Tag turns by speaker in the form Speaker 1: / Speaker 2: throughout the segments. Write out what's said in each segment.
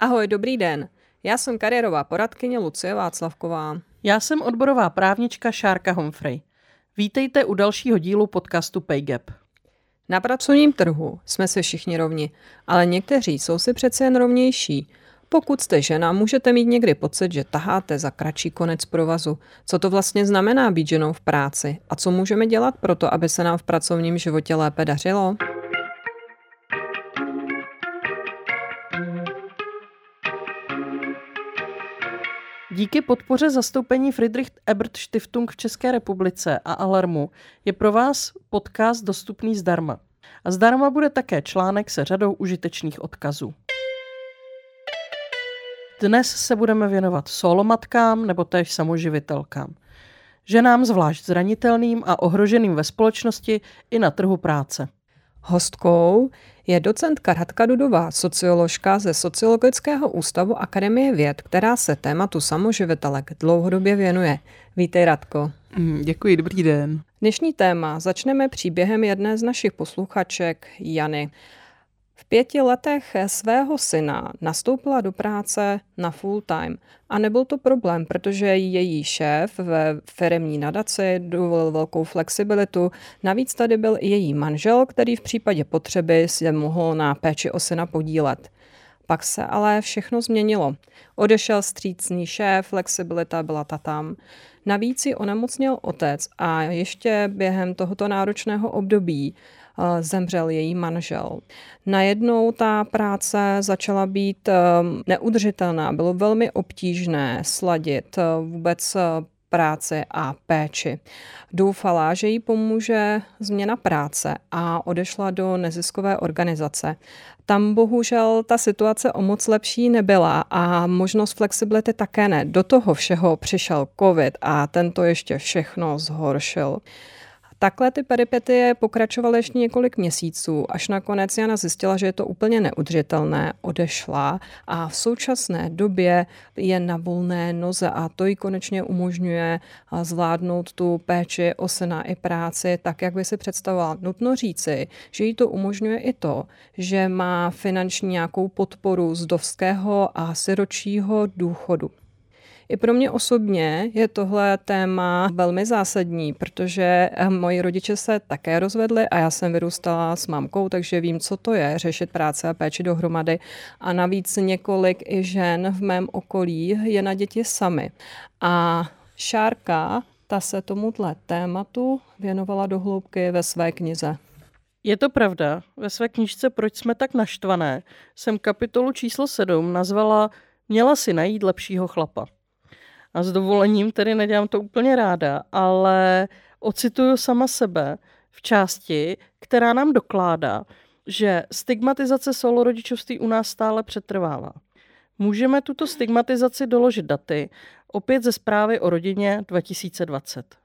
Speaker 1: Ahoj, dobrý den. Já jsem kariérová poradkyně Lucie Václavková.
Speaker 2: Já jsem odborová právnička Šárka Humphrey. Vítejte u dalšího dílu podcastu PayGap.
Speaker 1: Na pracovním trhu jsme si všichni rovni, ale někteří jsou si přece jen rovnější. Pokud jste žena, můžete mít někdy pocit, že taháte za kratší konec provazu. Co to vlastně znamená být ženou v práci a co můžeme dělat pro to, aby se nám v pracovním životě lépe dařilo?
Speaker 2: Díky podpoře zastoupení Friedrich Ebert Stiftung v České republice a Alarmu je pro vás podcast dostupný zdarma. A zdarma bude také článek se řadou užitečných odkazů. Dnes se budeme věnovat solomatkám nebo též samoživitelkám. Ženám zvlášť zranitelným a ohroženým ve společnosti i na trhu práce.
Speaker 1: Hostkou je docentka Radka Dudová, socioložka ze Sociologického ústavu Akademie věd, která se tématu samoživitelek dlouhodobě věnuje. Vítej, Radko.
Speaker 3: Mm, děkuji, dobrý den.
Speaker 1: Dnešní téma začneme příběhem jedné z našich posluchaček, Jany. Pěti letech svého syna nastoupila do práce na full time. A nebyl to problém, protože její šéf ve firemní nadaci dovolil velkou flexibilitu. Navíc tady byl i její manžel, který v případě potřeby se mohl na péči o syna podílet. Pak se ale všechno změnilo. Odešel střícný šéf, flexibilita byla ta tam. Navíc ji onemocněl otec a ještě během tohoto náročného období zemřel její manžel. Najednou ta práce začala být neudržitelná. Bylo velmi obtížné sladit vůbec práci a péči. Doufala, že jí pomůže změna práce a odešla do neziskové organizace. Tam bohužel ta situace o moc lepší nebyla a možnost flexibility také ne. Do toho všeho přišel covid a tento ještě všechno zhoršil. Takhle ty peripetie pokračovaly ještě několik měsíců, až nakonec Jana zjistila, že je to úplně neudržitelné, odešla a v současné době je na volné noze a to jí konečně umožňuje zvládnout tu péči o syna i práci tak, jak by si představovala. Nutno říci, že jí to umožňuje i to, že má finanční nějakou podporu z dovského a siročího důchodu. I pro mě osobně je tohle téma velmi zásadní, protože eh, moji rodiče se také rozvedli a já jsem vyrůstala s mamkou, takže vím, co to je řešit práce a péči dohromady. A navíc několik i žen v mém okolí je na děti sami. A Šárka, ta se tomuhle tématu věnovala do hloubky ve své knize.
Speaker 2: Je to pravda. Ve své knižce Proč jsme tak naštvané jsem kapitolu číslo 7 nazvala Měla si najít lepšího chlapa. A s dovolením tedy nedělám to úplně ráda, ale ocituju sama sebe v části, která nám dokládá, že stigmatizace solorodičovství u nás stále přetrvává. Můžeme tuto stigmatizaci doložit daty opět ze zprávy o rodině 2020.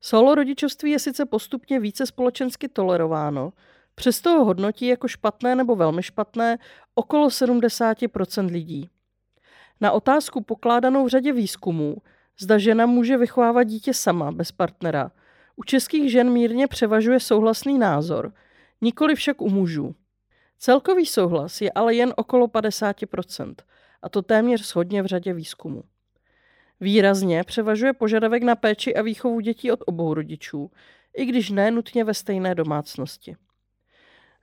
Speaker 2: Solo rodičovství je sice postupně více společensky tolerováno, přesto ho hodnotí jako špatné nebo velmi špatné okolo 70% lidí. Na otázku pokládanou v řadě výzkumů, zda žena může vychovávat dítě sama, bez partnera, u českých žen mírně převažuje souhlasný názor, nikoli však u mužů. Celkový souhlas je ale jen okolo 50%, a to téměř shodně v řadě výzkumů. Výrazně převažuje požadavek na péči a výchovu dětí od obou rodičů, i když ne nutně ve stejné domácnosti.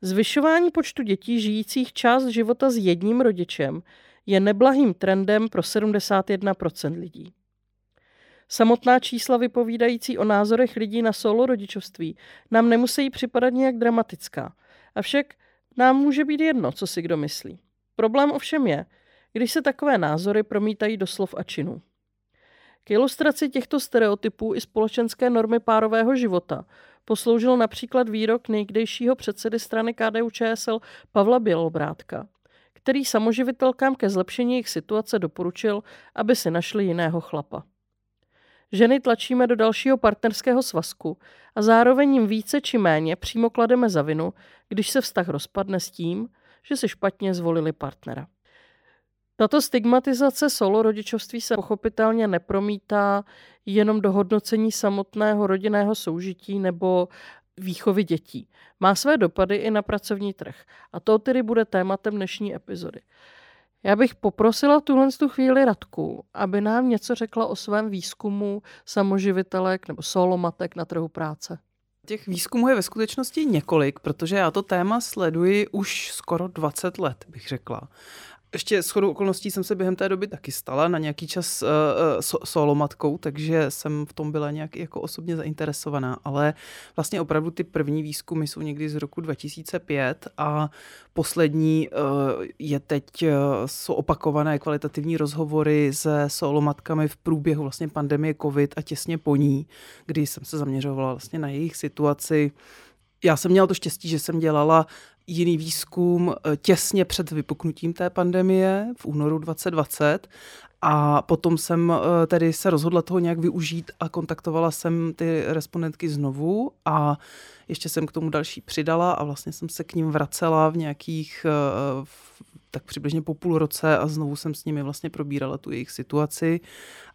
Speaker 2: Zvyšování počtu dětí žijících část života s jedním rodičem je neblahým trendem pro 71% lidí. Samotná čísla vypovídající o názorech lidí na solo rodičovství nám nemusí připadat nějak dramatická. Avšak nám může být jedno, co si kdo myslí. Problém ovšem je, když se takové názory promítají do slov a činů. K ilustraci těchto stereotypů i společenské normy párového života posloužil například výrok někdejšího předsedy strany KDU ČSL Pavla Bělobrátka, který samoživitelkám ke zlepšení jejich situace doporučil, aby si našli jiného chlapa. Ženy tlačíme do dalšího partnerského svazku a zároveň jim více či méně přímo klademe za vinu, když se vztah rozpadne s tím, že si špatně zvolili partnera. Tato stigmatizace solo rodičovství se pochopitelně nepromítá jenom do hodnocení samotného rodinného soužití nebo výchovy dětí. Má své dopady i na pracovní trh. A to tedy bude tématem dnešní epizody. Já bych poprosila tuhle tu chvíli Radku, aby nám něco řekla o svém výzkumu samoživitelek nebo solomatek na trhu práce.
Speaker 3: Těch výzkumů je ve skutečnosti několik, protože já to téma sleduji už skoro 20 let, bych řekla ještě s chodou okolností jsem se během té doby taky stala na nějaký čas uh, so, solomatkou, takže jsem v tom byla nějak jako osobně zainteresovaná, ale vlastně opravdu ty první výzkumy jsou někdy z roku 2005 a poslední uh, je teď, uh, jsou opakované kvalitativní rozhovory se solomatkami v průběhu vlastně pandemie covid a těsně po ní, kdy jsem se zaměřovala vlastně na jejich situaci, já jsem měla to štěstí, že jsem dělala jiný výzkum eh, těsně před vypuknutím té pandemie v únoru 2020 a potom jsem eh, tedy se rozhodla toho nějak využít a kontaktovala jsem ty respondentky znovu a ještě jsem k tomu další přidala a vlastně jsem se k ním vracela v nějakých eh, tak přibližně po půl roce a znovu jsem s nimi vlastně probírala tu jejich situaci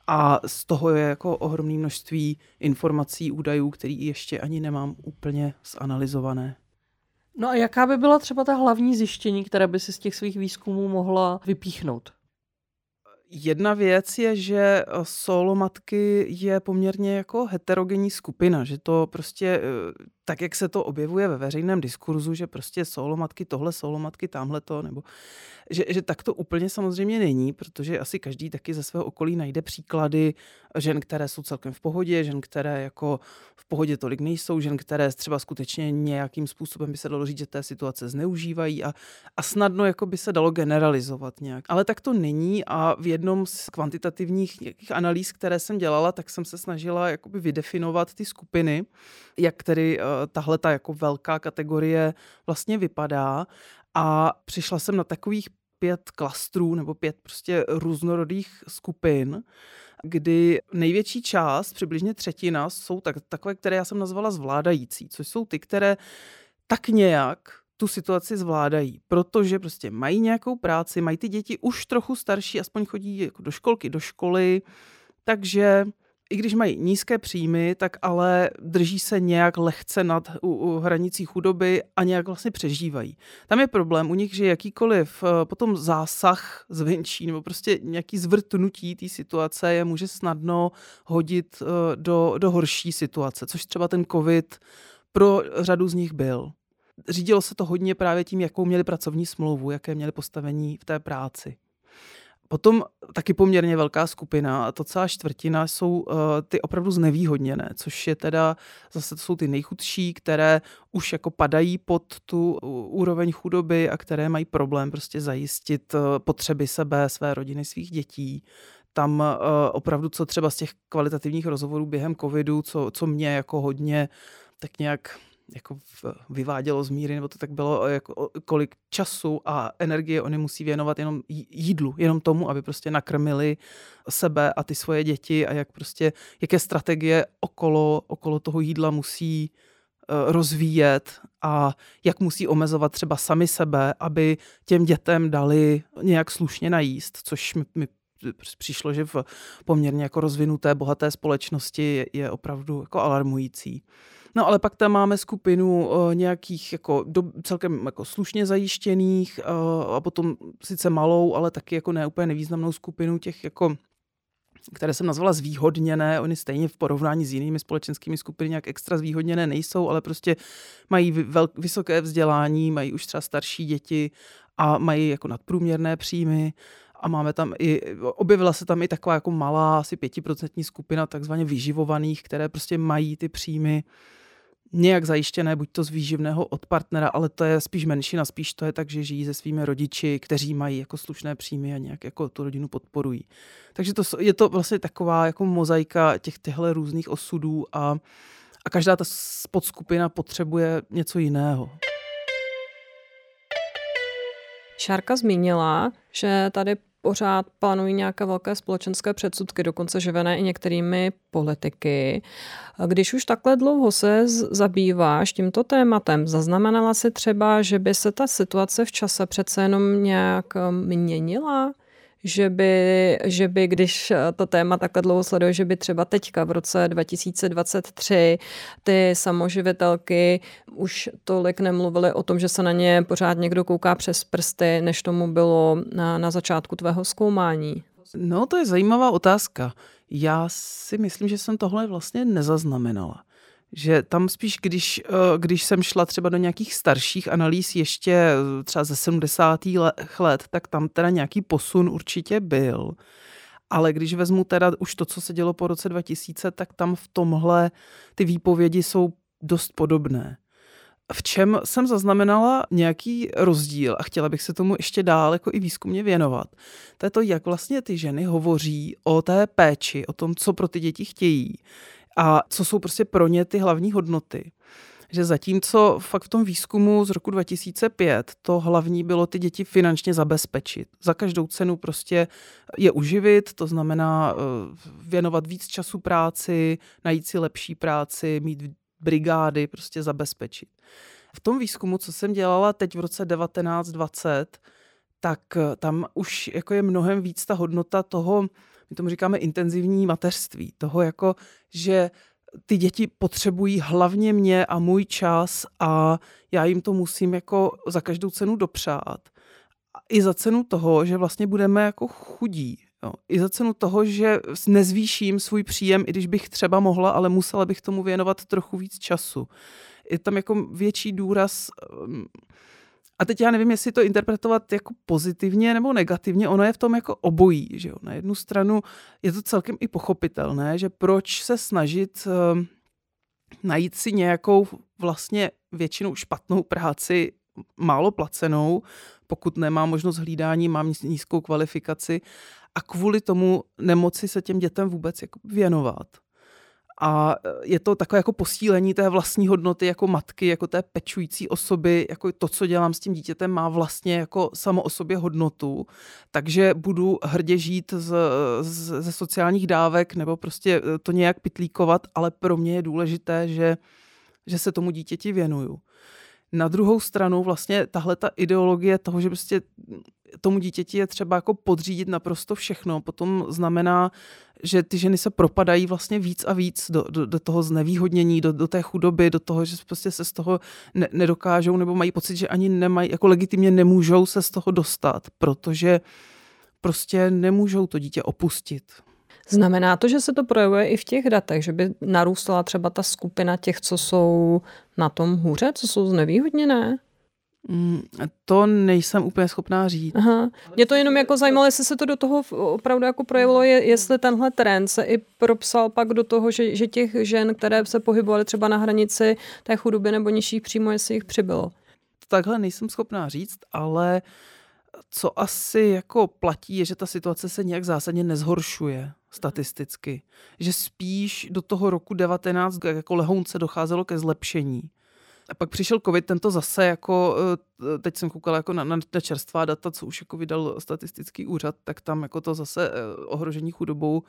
Speaker 3: a z toho je jako ohromné množství informací, údajů, který ještě ani nemám úplně zanalizované.
Speaker 2: No a jaká by byla třeba ta hlavní zjištění, které by si z těch svých výzkumů mohla vypíchnout?
Speaker 3: Jedna věc je, že eh, solo matky je poměrně jako heterogenní skupina, že to prostě, eh, tak jak se to objevuje ve veřejném diskurzu, že prostě solo matky tohle, solo matky tamhle to, nebo že, že tak to úplně samozřejmě není, protože asi každý taky ze svého okolí najde příklady žen, které jsou celkem v pohodě, žen, které jako v pohodě tolik nejsou, žen, které třeba skutečně nějakým způsobem by se dalo říct, že té situace zneužívají a, a snadno jako by se dalo generalizovat nějak. Ale tak to není a v jednom z kvantitativních analýz, které jsem dělala, tak jsem se snažila jakoby vydefinovat ty skupiny, jak tedy uh, tahle ta jako velká kategorie vlastně vypadá. A přišla jsem na takových pět klastrů nebo pět prostě různorodých skupin, kdy největší část, přibližně třetina, jsou tak, takové, které já jsem nazvala zvládající, což jsou ty, které tak nějak tu situaci zvládají, protože prostě mají nějakou práci, mají ty děti už trochu starší, aspoň chodí jako do školky, do školy, takže i když mají nízké příjmy, tak ale drží se nějak lehce nad u, u hranicí chudoby a nějak vlastně přežívají. Tam je problém u nich, že jakýkoliv uh, potom zásah zvenčí nebo prostě nějaký zvrtnutí té situace je může snadno hodit uh, do, do horší situace, což třeba ten covid pro řadu z nich byl. Řídilo se to hodně právě tím, jakou měli pracovní smlouvu, jaké měli postavení v té práci. Potom taky poměrně velká skupina, a to celá čtvrtina, jsou uh, ty opravdu znevýhodněné, což je teda, zase to jsou ty nejchudší, které už jako padají pod tu úroveň chudoby a které mají problém prostě zajistit uh, potřeby sebe, své rodiny, svých dětí. Tam uh, opravdu, co třeba z těch kvalitativních rozhovorů během covidu, co, co mě jako hodně tak nějak jako vyvádělo z míry, nebo to tak bylo, jako kolik času a energie oni musí věnovat jenom jídlu, jenom tomu, aby prostě nakrmili sebe a ty svoje děti a jak prostě, jaké strategie okolo, okolo toho jídla musí uh, rozvíjet a jak musí omezovat třeba sami sebe, aby těm dětem dali nějak slušně najíst, což mi, mi přišlo, že v poměrně jako rozvinuté, bohaté společnosti je, je opravdu jako alarmující. No ale pak tam máme skupinu uh, nějakých jako do, celkem jako slušně zajištěných uh, a potom sice malou, ale taky jako ne úplně nevýznamnou skupinu těch jako které jsem nazvala zvýhodněné, oni stejně v porovnání s jinými společenskými skupiny nějak extra zvýhodněné nejsou, ale prostě mají vel, vysoké vzdělání, mají už třeba starší děti a mají jako nadprůměrné příjmy. A máme tam i, objevila se tam i taková jako malá, asi pětiprocentní skupina takzvaně vyživovaných, které prostě mají ty příjmy nějak zajištěné, buď to z výživného od partnera, ale to je spíš menšina, spíš to je tak, že žijí se svými rodiči, kteří mají jako slušné příjmy a nějak jako tu rodinu podporují. Takže to, je to vlastně taková jako mozaika těch těchto různých osudů a, a každá ta podskupina potřebuje něco jiného.
Speaker 1: Šárka zmínila, že tady pořád panují nějaké velké společenské předsudky, dokonce živené i některými politiky. Když už takhle dlouho se zabýváš tímto tématem, zaznamenala si třeba, že by se ta situace v čase přece jenom nějak měnila? Že by, že by, když to téma takhle dlouho sleduje, že by třeba teďka v roce 2023 ty samoživitelky už tolik nemluvily o tom, že se na ně pořád někdo kouká přes prsty, než tomu bylo na, na začátku tvého zkoumání?
Speaker 3: No, to je zajímavá otázka. Já si myslím, že jsem tohle vlastně nezaznamenala že tam spíš, když, eh, když jsem šla třeba do nějakých starších analýz ještě eh, třeba ze 70. let, tak tam teda nějaký posun určitě byl. Ale když vezmu teda už to, co se dělo po roce 2000, tak tam v tomhle ty výpovědi jsou dost podobné. V čem jsem zaznamenala nějaký rozdíl a chtěla bych se tomu ještě dál jako i výzkumně věnovat, to je to, jak vlastně ty ženy hovoří o té péči, o tom, co pro ty děti chtějí a co jsou prostě pro ně ty hlavní hodnoty. Že zatímco fakt v tom výzkumu z roku 2005 to hlavní bylo ty děti finančně zabezpečit. Za každou cenu prostě je uživit, to znamená eh, věnovat víc času práci, najít si lepší práci, mít brigády, prostě zabezpečit. V tom výzkumu, co jsem dělala teď v roce 1920, tak tam už jako je mnohem víc ta hodnota toho, my tomu říkáme intenzivní mateřství, toho jako, že ty děti potřebují hlavně mě a můj čas a já jim to musím jako za každou cenu dopřát. I za cenu toho, že vlastně budeme jako chudí. Jo. I za cenu toho, že nezvýším svůj příjem, i když bych třeba mohla, ale musela bych tomu věnovat trochu víc času. Je tam jako větší důraz um, a teď já nevím, jestli to interpretovat jako pozitivně nebo negativně, ono je v tom jako obojí. Že jo? Na jednu stranu je to celkem i pochopitelné, že proč se snažit uh, najít si nějakou vlastně většinou špatnou práci, málo placenou, pokud nemám možnost hlídání, mám nízkou kvalifikaci a kvůli tomu nemoci se těm dětem vůbec jako věnovat. A e, je to takové jako posílení té vlastní hodnoty jako matky, jako té pečující osoby, jako to, co dělám s tím dítětem, má vlastně jako samo o sobě hodnotu. Takže budu hrdě žít z, z, ze sociálních dávek nebo prostě e, to nějak pitlíkovat, ale pro mě je důležité, že, že se tomu dítěti věnuju. Na druhou stranu vlastně tahle ta ideologie toho, že prostě tomu dítěti je třeba jako podřídit naprosto všechno, potom znamená, že ty ženy se propadají vlastně víc a víc do, do, do toho znevýhodnění, do, do té chudoby, do toho, že prostě se z toho ne, nedokážou nebo mají pocit, že ani nemají, jako legitimně nemůžou se z toho dostat, protože prostě nemůžou to dítě opustit.
Speaker 1: Znamená to, že se to projevuje i v těch datech, že by narůstala třeba ta skupina těch, co jsou na tom hůře, co jsou znevýhodněné?
Speaker 3: Mm, to nejsem úplně schopná říct.
Speaker 1: Aha. Mě to jenom jako zajímalo, jestli se to do toho opravdu jako projevilo, je, jestli tenhle trend se i propsal pak do toho, že, že těch žen, které se pohybovaly třeba na hranici té chudoby nebo nižších příjmů, jestli jich přibylo.
Speaker 3: Takhle nejsem schopná říct, ale co asi jako platí, je, že ta situace se nějak zásadně nezhoršuje statisticky. Že spíš do toho roku 19 jako lehounce docházelo ke zlepšení. A pak přišel covid, tento zase jako, eh, teď jsem koukala jako na, na čerstvá data, co už jako vydal statistický úřad, tak tam jako to zase eh, ohrožení chudobou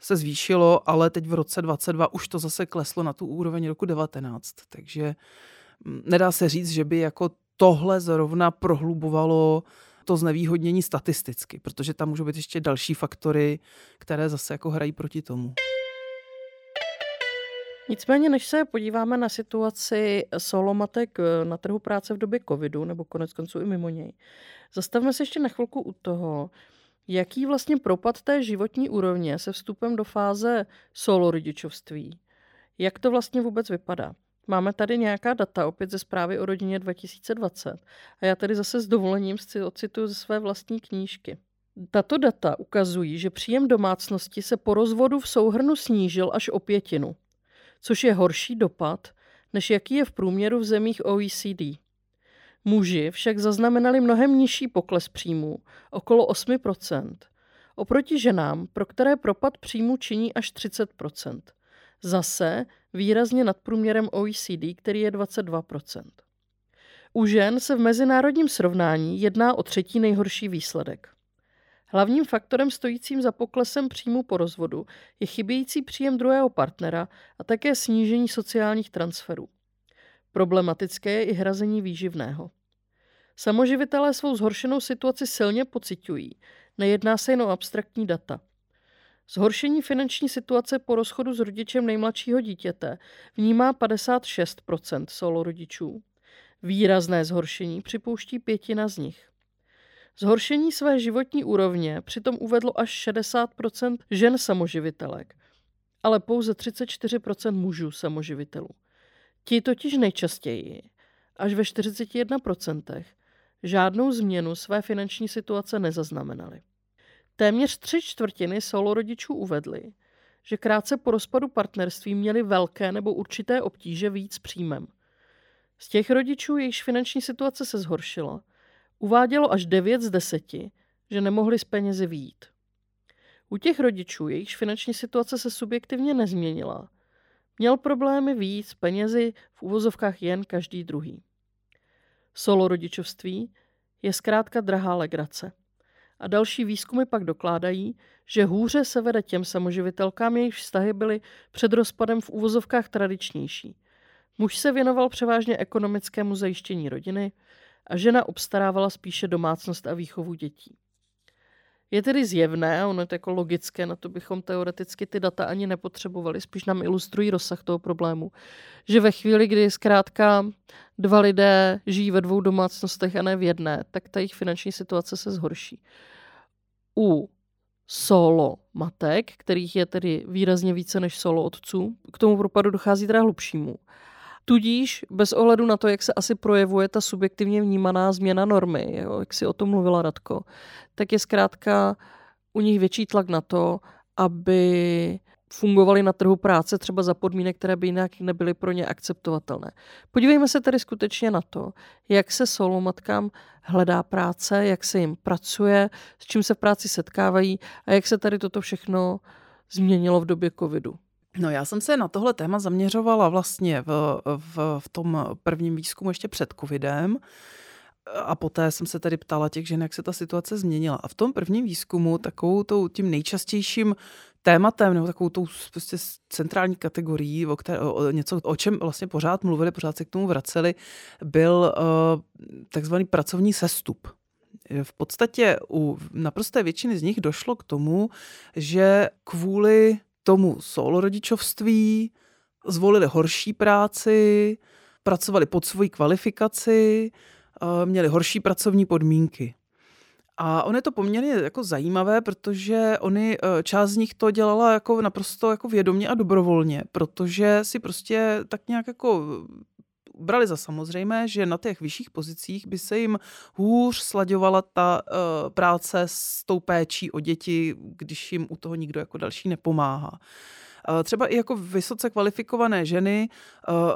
Speaker 3: se zvýšilo, ale teď v roce 22 už to zase kleslo na tu úroveň roku 19. Takže mm, nedá se říct, že by jako tohle zrovna prohlubovalo to znevýhodnění statisticky, protože tam můžou být ještě další faktory, které zase jako hrají proti tomu.
Speaker 2: Nicméně, než se podíváme na situaci solomatek eh, na trhu práce v době covidu, nebo konec konců i mimo něj, zastavme se ještě na chvilku u toho, jaký vlastně propad té životní úrovně se vstupem do fáze solo rodičovství. Jak to vlastně vůbec vypadá? Máme tady nějaká data, opět ze zprávy o rodině 2020. A já tady zase s dovolením si ocituju ze své vlastní knížky. Tato data ukazují, že příjem domácnosti se po rozvodu v souhrnu snížil až o pětinu což je horší dopad, než jaký je v průměru v zemích OECD. Muži však zaznamenali mnohem nižší pokles příjmů, okolo 8%, oproti ženám, pro které propad příjmu činí až 30%. Zase výrazně nad průměrem OECD, který je 22%. U žen se v mezinárodním srovnání jedná o třetí nejhorší výsledek. Hlavním faktorem stojícím za poklesem příjmu po rozvodu je chybějící příjem druhého partnera a také snížení sociálních transferů. Problematické je i hrazení výživného. Samoživitelé svou zhoršenou situaci silně pociťují. Nejedná se jen o abstraktní data. Zhoršení finanční situace po rozchodu s rodičem nejmladšího dítěte vnímá 56% solo rodičů. Výrazné zhoršení připouští pětina z nich. Zhoršení své životní úrovně přitom uvedlo až 60% žen samoživitelek, ale pouze 34% mužů samoživitelů. Ti totiž nejčastěji, až ve 41% žádnou změnu své finanční situace nezaznamenali. Téměř tři čtvrtiny solorodičů uvedly, že krátce po rozpadu partnerství měli velké nebo určité obtíže víc příjmem. Z těch rodičů, jejichž finanční situace se zhoršila, uvádělo až 9 z 10, že nemohli z penězi výjít. U těch rodičů, jejichž finanční situace se subjektivně nezměnila, měl problémy z penězi v uvozovkách jen každý druhý. Solo rodičovství je zkrátka drahá legrace. A další výzkumy pak dokládají, že hůře se vede těm samoživitelkám, jejichž vztahy byly před rozpadem v úvozovkách tradičnější. Muž se věnoval převážně ekonomickému zajištění rodiny a žena obstarávala spíše domácnost a výchovu dětí. Je tedy zjevné, ono je to jako logické, na to bychom teoreticky ty data ani nepotřebovali, spíš nám ilustrují rozsah toho problému, že ve chvíli, kdy zkrátka dva lidé žijí ve dvou domácnostech a ne v jedné, tak ta jejich finanční situace se zhorší. U solo matek, kterých je tedy výrazně více než solo otců, k tomu propadu dochází teda hlubšímu. Tudíž bez ohledu na to, jak se asi projevuje ta subjektivně vnímaná změna normy, jo, jak si o tom mluvila Radko, tak je zkrátka u nich větší tlak na to, aby fungovali na trhu práce třeba za podmínek, které by jinak nebyly pro ně akceptovatelné. Podívejme se tedy skutečně na to, jak se solomatkám hledá práce, jak se jim pracuje, s čím se v práci setkávají a jak se tady toto všechno změnilo v době covidu.
Speaker 3: No já jsem se na tohle téma zaměřovala vlastně v, v, v tom prvním výzkumu ještě před covidem a poté jsem se tady ptala těch žen, jak se ta situace změnila. A v tom prvním výzkumu takovou tou, tím nejčastějším tématem nebo takovou tou prostě centrální kategorií, o, které, o, něco, o čem vlastně pořád mluvili, pořád se k tomu vraceli, byl uh, takzvaný pracovní sestup. V podstatě u naprosté většiny z nich došlo k tomu, že kvůli tomu solo rodičovství, zvolili horší práci, pracovali pod svojí kvalifikaci, eh, měli horší pracovní podmínky. A on je to poměrně jako zajímavé, protože oni, eh, část z nich to dělala jako naprosto jako vědomě a dobrovolně, protože si prostě tak nějak jako brali za samozřejmé, že na těch vyšších pozicích by se jim hůř slaďovala ta uh, práce s tou péčí o děti, když jim u toho nikdo jako další nepomáhá. Třeba i jako vysoce kvalifikované ženy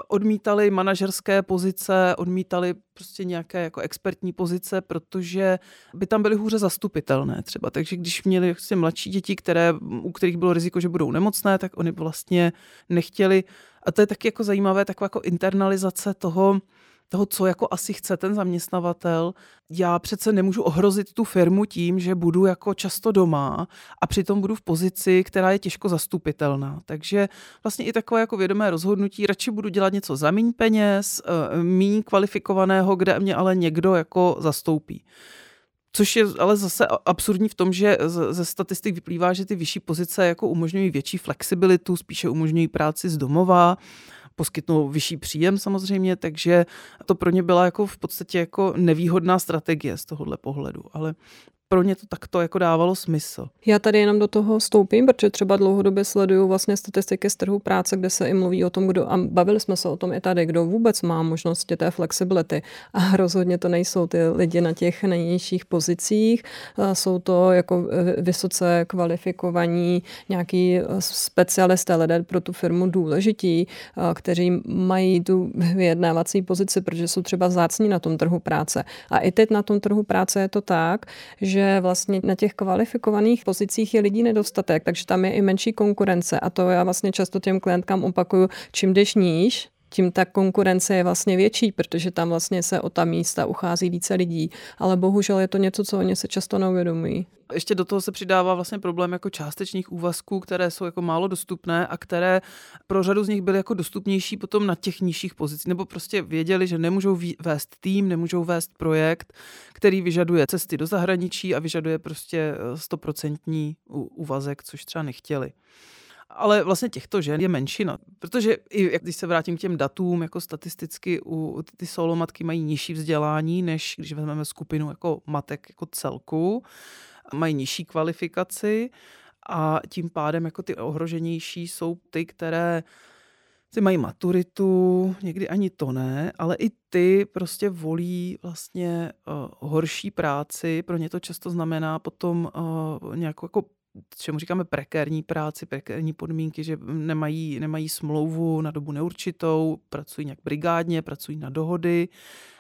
Speaker 3: odmítaly manažerské pozice, odmítaly prostě nějaké jako expertní pozice, protože by tam byly hůře zastupitelné třeba. Takže když měli vlastně mladší děti, které, u kterých bylo riziko, že budou nemocné, tak oni vlastně nechtěli. A to je taky jako zajímavé, taková jako internalizace toho, toho, co jako asi chce ten zaměstnavatel. Já přece nemůžu ohrozit tu firmu tím, že budu jako často doma a přitom budu v pozici, která je těžko zastupitelná. Takže vlastně i takové jako vědomé rozhodnutí, radši budu dělat něco za méně peněz, eh, méně kvalifikovaného, kde mě ale někdo jako zastoupí. Což je ale zase absurdní v tom, že ze statistik vyplývá, že ty vyšší pozice jako umožňují větší flexibilitu, spíše umožňují práci z domova poskytnou vyšší příjem samozřejmě, takže to pro ně byla jako v podstatě jako nevýhodná strategie z tohohle pohledu. Ale pro ně to takto jako dávalo smysl.
Speaker 1: Já tady jenom do toho stoupím, protože třeba dlouhodobě sleduju vlastně statistiky z trhu práce, kde se i mluví o tom, kdo, a bavili jsme se o tom i tady, kdo vůbec má možnosti té flexibility. A rozhodně to nejsou ty lidi na těch nejnižších pozicích, jsou to jako e, vysoce kvalifikovaní nějaký e, specialisté, lidé pro tu firmu důležití, kteří mají tu vyjednávací pozici, protože jsou třeba zácní na tom trhu práce. A i teď na tom trhu práce je to tak, že že vlastně na těch kvalifikovaných pozicích je lidí nedostatek, takže tam je i menší konkurence. A to já vlastně často těm klientkám opakuju, čím jdeš níž, tím ta konkurence je vlastně větší, protože tam vlastně se o ta místa uchází více lidí, ale bohužel je to něco, co oni se často neuvědomují.
Speaker 3: Ještě do toho se přidává vlastně problém jako částečných úvazků, které jsou jako málo dostupné a které pro řadu z nich byly jako dostupnější potom na těch nižších pozicích, nebo prostě věděli, že nemůžou vést tým, nemůžou vést projekt, který vyžaduje cesty do zahraničí a vyžaduje prostě eh, stoprocentní úvazek, což třeba nechtěli ale vlastně těchto žen je menšina. Protože i když se vrátím k těm datům, jako statisticky u, ty solomatky mají nižší vzdělání, než když vezmeme skupinu jako matek jako celku, mají nižší kvalifikaci a tím pádem jako ty ohroženější jsou ty, které ty mají maturitu, někdy ani to ne, ale i ty prostě volí vlastně uh, horší práci. Pro ně to často znamená potom uh, nějakou jako čemu říkáme prekérní práci, prekérní podmínky, že nemají, nemají smlouvu na dobu neurčitou, pracují nějak brigádně, pracují na dohody.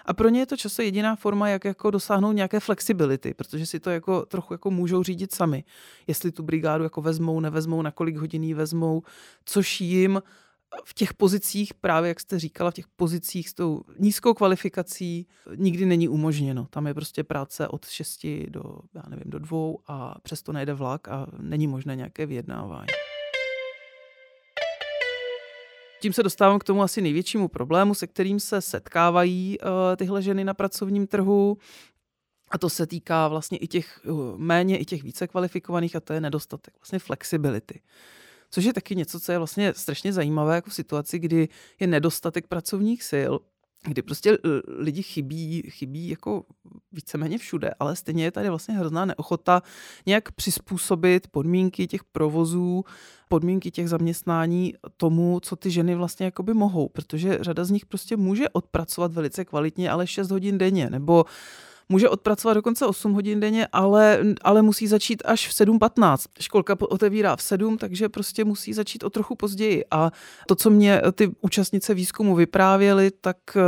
Speaker 3: A pro ně je to často jediná forma, jak jako dosáhnout nějaké flexibility, protože si to jako trochu jako můžou řídit sami. Jestli tu brigádu jako vezmou, nevezmou, na kolik hodin ji vezmou, což jim v těch pozicích, právě jak jste říkala, v těch pozicích s tou nízkou kvalifikací nikdy není umožněno. Tam je prostě práce od 6 do, já nevím, do dvou a přesto nejde vlak a není možné nějaké vyjednávání. Tím se dostávám k tomu asi největšímu problému, se kterým se setkávají uh, tyhle ženy na pracovním trhu. A to se týká vlastně i těch uh, méně, i těch více kvalifikovaných, a to je nedostatek vlastně flexibility. Což je taky něco, co je vlastně strašně zajímavé jako v situaci, kdy je nedostatek pracovních sil, kdy prostě lidi chybí, chybí jako víceméně všude, ale stejně je tady vlastně hrozná neochota nějak přizpůsobit podmínky těch provozů, podmínky těch zaměstnání tomu, co ty ženy vlastně jakoby mohou, protože řada z nich prostě může odpracovat velice kvalitně, ale 6 hodin denně, nebo může odpracovat dokonce 8 hodin denně, ale, ale musí začít až v 7.15. Školka otevírá v 7, takže prostě musí začít o trochu později. A to, co mě ty účastnice výzkumu vyprávěly, tak eh,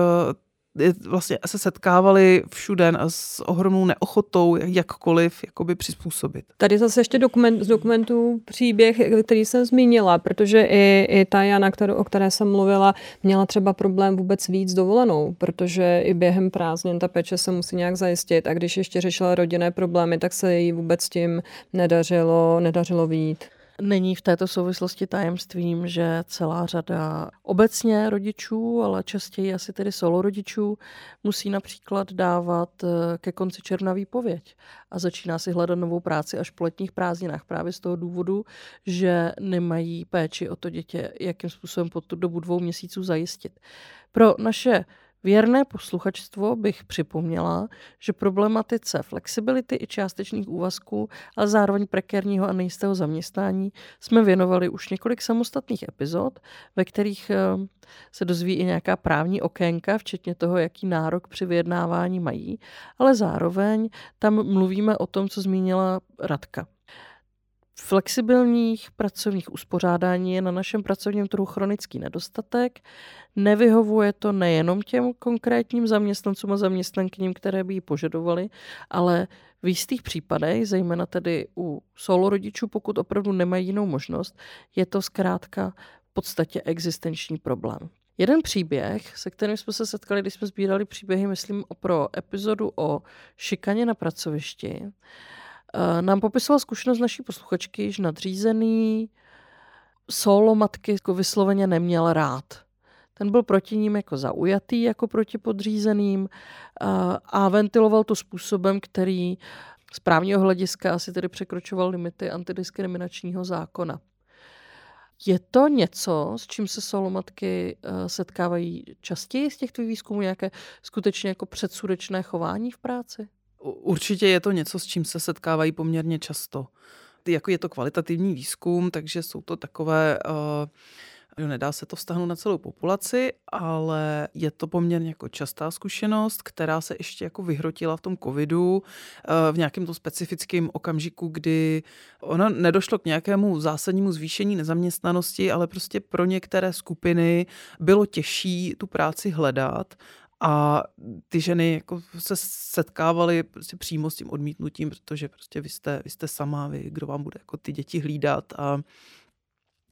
Speaker 3: vlastně se setkávali všude s ohromnou neochotou jakkoliv jakoby přizpůsobit.
Speaker 1: Tady zase ještě dokument, z dokumentů příběh, který jsem zmínila, protože i, i ta Jana, kterou, o které jsem mluvila, měla třeba problém vůbec víc dovolenou, protože i během prázdnin ta peče se musí nějak zajistit a když ještě řešila rodinné problémy, tak se jí vůbec tím nedařilo, nedařilo vít.
Speaker 2: Není v této souvislosti tajemstvím, že celá řada obecně rodičů, ale častěji asi tedy solo rodičů, musí například dávat eh, ke konci června výpověď a začíná si hledat novou práci až po letních prázdninách právě z toho důvodu, že nemají péči o to dítě, jakým způsobem po tu dobu dvou měsíců zajistit. Pro naše Věrné posluchačstvo bych připomněla, že problematice flexibility i částečných úvazků, ale zároveň prekérního a nejistého zaměstnání jsme věnovali už několik samostatných epizod, ve kterých eh, se dozví i nějaká právní okénka, včetně toho, jaký nárok při vyjednávání mají, ale zároveň tam mluvíme o tom, co zmínila Radka flexibilních pracovních uspořádání je na našem pracovním trhu chronický nedostatek. Nevyhovuje to nejenom těm konkrétním zaměstnancům a zaměstnankyním, které by ji požadovali, ale v jistých případech, zejména tedy u solo rodičů, pokud opravdu nemají jinou možnost, je to zkrátka v podstatě existenční problém. Jeden příběh, se kterým jsme se setkali, když jsme sbírali příběhy, myslím, pro epizodu o šikaně na pracovišti, nám popisoval zkušenost naší posluchačky, že nadřízený solo matky jako vysloveně neměl rád. Ten byl proti ním jako zaujatý, jako proti podřízeným eh, a ventiloval to způsobem, který z právního hlediska asi tedy překročoval limity antidiskriminačního zákona. Je to něco, s čím se solomatky eh, setkávají častěji z těch výzkumů, nějaké skutečně jako předsudečné chování v práci?
Speaker 3: Určitě je to něco, s čím se setkávají poměrně často. Jako je to kvalitativní výzkum, takže jsou to takové, uh, nedá se to vztahnout na celou populaci, ale je to poměrně jako častá zkušenost, která se ještě jako vyhrotila v tom covidu uh, v nějakém tom specifickém okamžiku, kdy ono nedošlo k nějakému zásadnímu zvýšení nezaměstnanosti, ale prostě pro některé skupiny bylo těžší tu práci hledat a ty ženy jako se setkávaly prostě přímo s tím odmítnutím, protože prostě vy jste, vy jste sama, vy, kdo vám bude jako ty děti hlídat a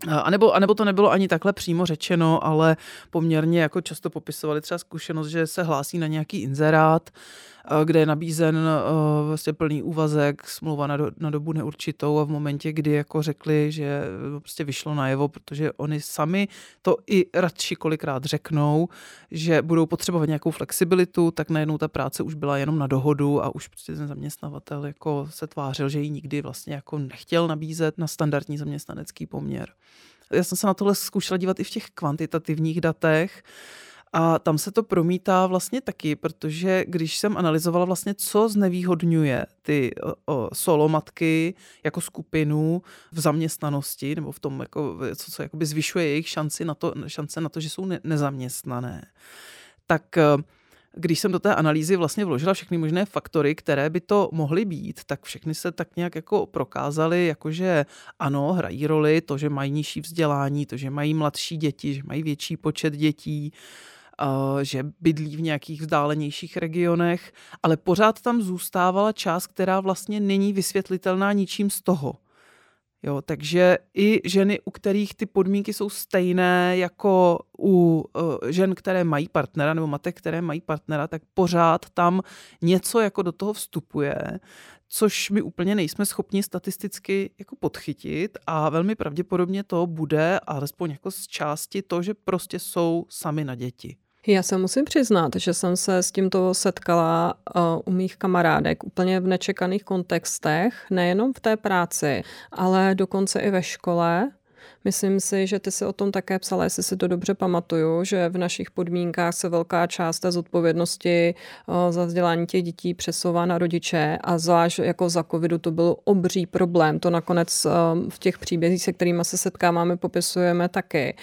Speaker 3: A nebo, a nebo to nebylo ani takhle přímo řečeno, ale poměrně jako často popisovali třeba zkušenost, že se hlásí na nějaký inzerát, kde je nabízen vlastně plný úvazek, smlouva na, do, na dobu neurčitou a v momentě, kdy jako řekli, že prostě vyšlo najevo, protože oni sami to i radši kolikrát řeknou, že budou potřebovat nějakou flexibilitu, tak najednou ta práce už byla jenom na dohodu a už prostě ten zaměstnavatel jako se tvářil, že ji nikdy vlastně jako nechtěl nabízet na standardní zaměstnanecký poměr. Já jsem se na tohle zkoušela dívat i v těch kvantitativních datech, a tam se to promítá vlastně taky, protože když jsem analyzovala vlastně, co znevýhodňuje ty o, solo matky jako skupinu v zaměstnanosti, nebo v tom, jako, co, co jakoby zvyšuje jejich šanci na to, šance na to, že jsou ne, nezaměstnané, tak e, když jsem do té analýzy vlastně vložila všechny možné faktory, které by to mohly být, tak všechny se tak nějak jako prokázaly, jakože ano, hrají roli to, že mají nižší vzdělání, to, že mají mladší děti, že mají větší počet dětí, že bydlí v nějakých vzdálenějších regionech, ale pořád tam zůstávala část, která vlastně není vysvětlitelná ničím z toho. Jo, takže i ženy, u kterých ty podmínky jsou stejné jako u uh, žen, které mají partnera, nebo matek, které mají partnera, tak pořád tam něco jako do toho vstupuje, což my úplně nejsme schopni statisticky jako podchytit a velmi pravděpodobně to bude, alespoň jako z části to, že prostě jsou sami na děti.
Speaker 1: Já se musím přiznat, že jsem se s tímto setkala uh, u mých kamarádek úplně v nečekaných kontextech, nejenom v té práci, ale dokonce i ve škole. Myslím si, že ty si o tom také psala, jestli si to dobře pamatuju, že v našich podmínkách se velká část té zodpovědnosti uh, za vzdělání těch dětí přesouvá na rodiče a zvlášť jako za covidu to byl obří problém. To nakonec uh, v těch příbězích, se kterými se setkáváme, popisujeme taky.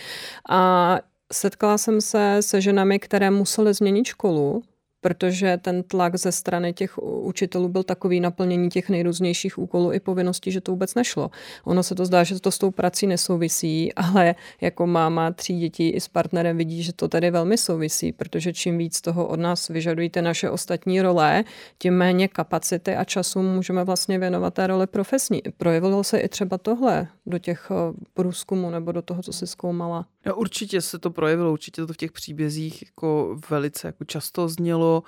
Speaker 1: A Setkala jsem se se ženami, které musely změnit školu, protože ten tlak ze strany těch učitelů byl takový naplnění těch nejrůznějších úkolů i povinností, že to vůbec nešlo. Ono se to zdá, že to s tou prací nesouvisí, ale jako máma tří dětí i s partnerem vidí, že to tady velmi souvisí, protože čím víc toho od nás vyžadují ty naše ostatní role, tím méně kapacity a času můžeme vlastně věnovat té roli profesní. Projevilo se i třeba tohle do těch eh, průzkumů nebo do toho, co si zkoumala?
Speaker 3: No, určitě se to projevilo, určitě to v těch příbězích jako velice jako často znělo.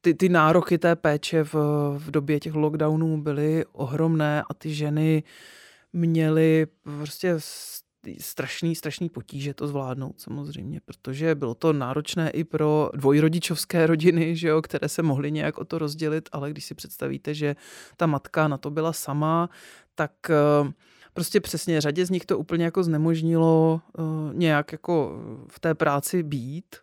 Speaker 3: Ty, ty nároky té péče v, v době těch lockdownů byly ohromné a ty ženy měly prostě strašný, strašný potíže to zvládnout samozřejmě, protože bylo to náročné i pro dvojrodičovské rodiny, že jo, které se mohly nějak o to rozdělit, ale když si představíte, že ta matka na to byla sama, tak uh, prostě přesně řadě z nich to úplně jako znemožnilo uh, nějak jako v té práci být.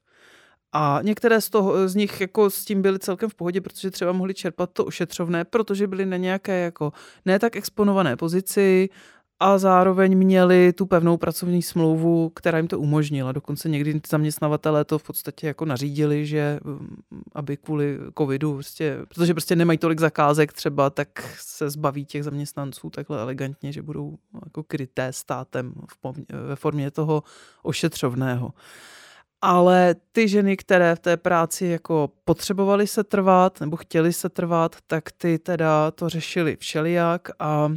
Speaker 3: A některé z, toho, z nich jako s tím byly celkem v pohodě, protože třeba mohli čerpat to ošetřovné, protože byli na nějaké jako ne tak exponované pozici a zároveň měli tu pevnou pracovní smlouvu, která jim to umožnila. Dokonce někdy zaměstnavatelé to v podstatě jako nařídili, že mm, aby kvůli covidu, prostě, protože prostě nemají tolik zakázek třeba, tak se zbaví těch zaměstnanců takhle elegantně, že budou jako kryté státem ve formě toho ošetřovného. Ale ty ženy, které v té práci jako potřebovaly se trvat nebo chtěly se trvat, tak ty teda to řešili všelijak a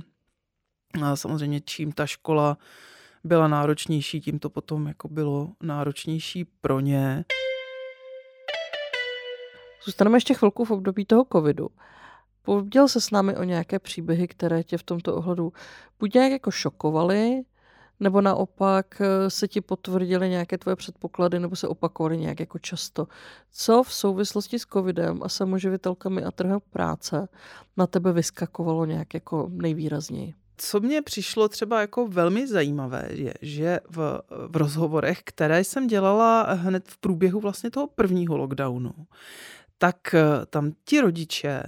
Speaker 3: a samozřejmě čím ta škola byla náročnější, tím to potom jako bylo náročnější pro ně.
Speaker 2: Zůstaneme ještě chvilku v období toho covidu. Pověděl se s námi o nějaké příběhy, které tě v tomto ohledu buď nějak jako šokovaly, nebo naopak eh, se ti potvrdily nějaké tvoje předpoklady, nebo se opakovaly nějak jako často. Co v souvislosti s covidem a samoživitelkami a trhem práce na tebe vyskakovalo nějak jako nejvýrazněji?
Speaker 3: Co mě přišlo třeba jako velmi zajímavé, je, že v, v rozhovorech, které jsem dělala hned v průběhu vlastně toho prvního lockdownu, tak eh, tam ti rodiče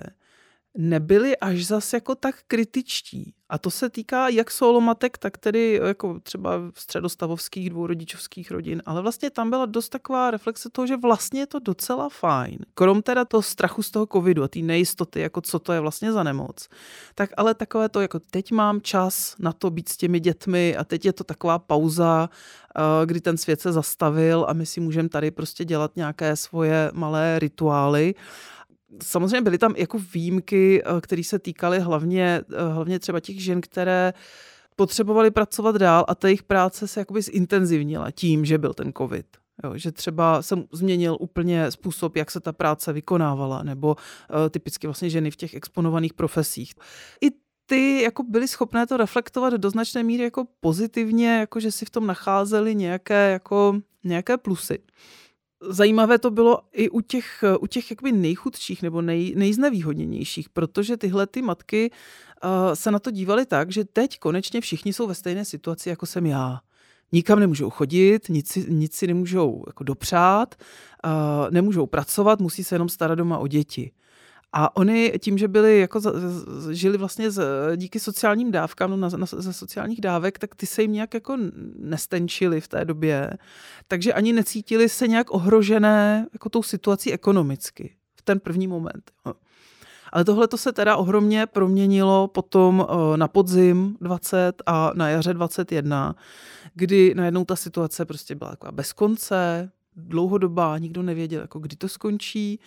Speaker 3: nebyli až zas jako tak kritičtí. A to se týká jak solomatek, tak tedy jako třeba středostavovských dvourodičovských rodin, ale vlastně tam byla dost taková reflexe toho, že vlastně je to docela fajn. Krom teda toho strachu z toho covidu a té nejistoty, jako co to je vlastně za nemoc, tak ale takové to, jako teď mám čas na to být s těmi dětmi a teď je to taková pauza, eh, kdy ten svět se zastavil a my si můžeme tady prostě dělat nějaké svoje malé rituály samozřejmě byly tam jako výjimky, eh, které se týkaly hlavně, eh, hlavně třeba těch žen, které potřebovali pracovat dál a ta jejich práce se jakoby zintenzivnila tím, že byl ten covid. Jo, že třeba jsem změnil úplně způsob, jak se ta práce vykonávala, nebo uh, typicky vlastně ženy v těch exponovaných profesích. I ty jako byly schopné to reflektovat do značné míry jako pozitivně, jako že si v tom nacházeli nějaké, jako, nějaké plusy. Zajímavé to bylo i u těch, u těch jakoby nejchudších nebo nej, nejznevýhodněnějších, protože tyhle ty matky uh, se na to dívaly tak, že teď konečně všichni jsou ve stejné situaci, jako jsem já nikam nemůžou chodit, nic nic si nemůžou jako dopřát, uh, nemůžou pracovat, musí se jenom starat doma o děti. A oni tím, že byli jako žili vlastně z, díky sociálním dávkám, no na, na, ze sociálních dávek, tak ty se jim nějak jako nestenčili v té době. Takže ani necítili se nějak ohrožené jako tou situací ekonomicky v ten první moment. Ale tohle to se teda ohromně proměnilo potom na podzim 20 a na jaře 21, kdy najednou ta situace prostě byla taková bez konce, dlouhodobá, nikdo nevěděl, jako kdy to skončí.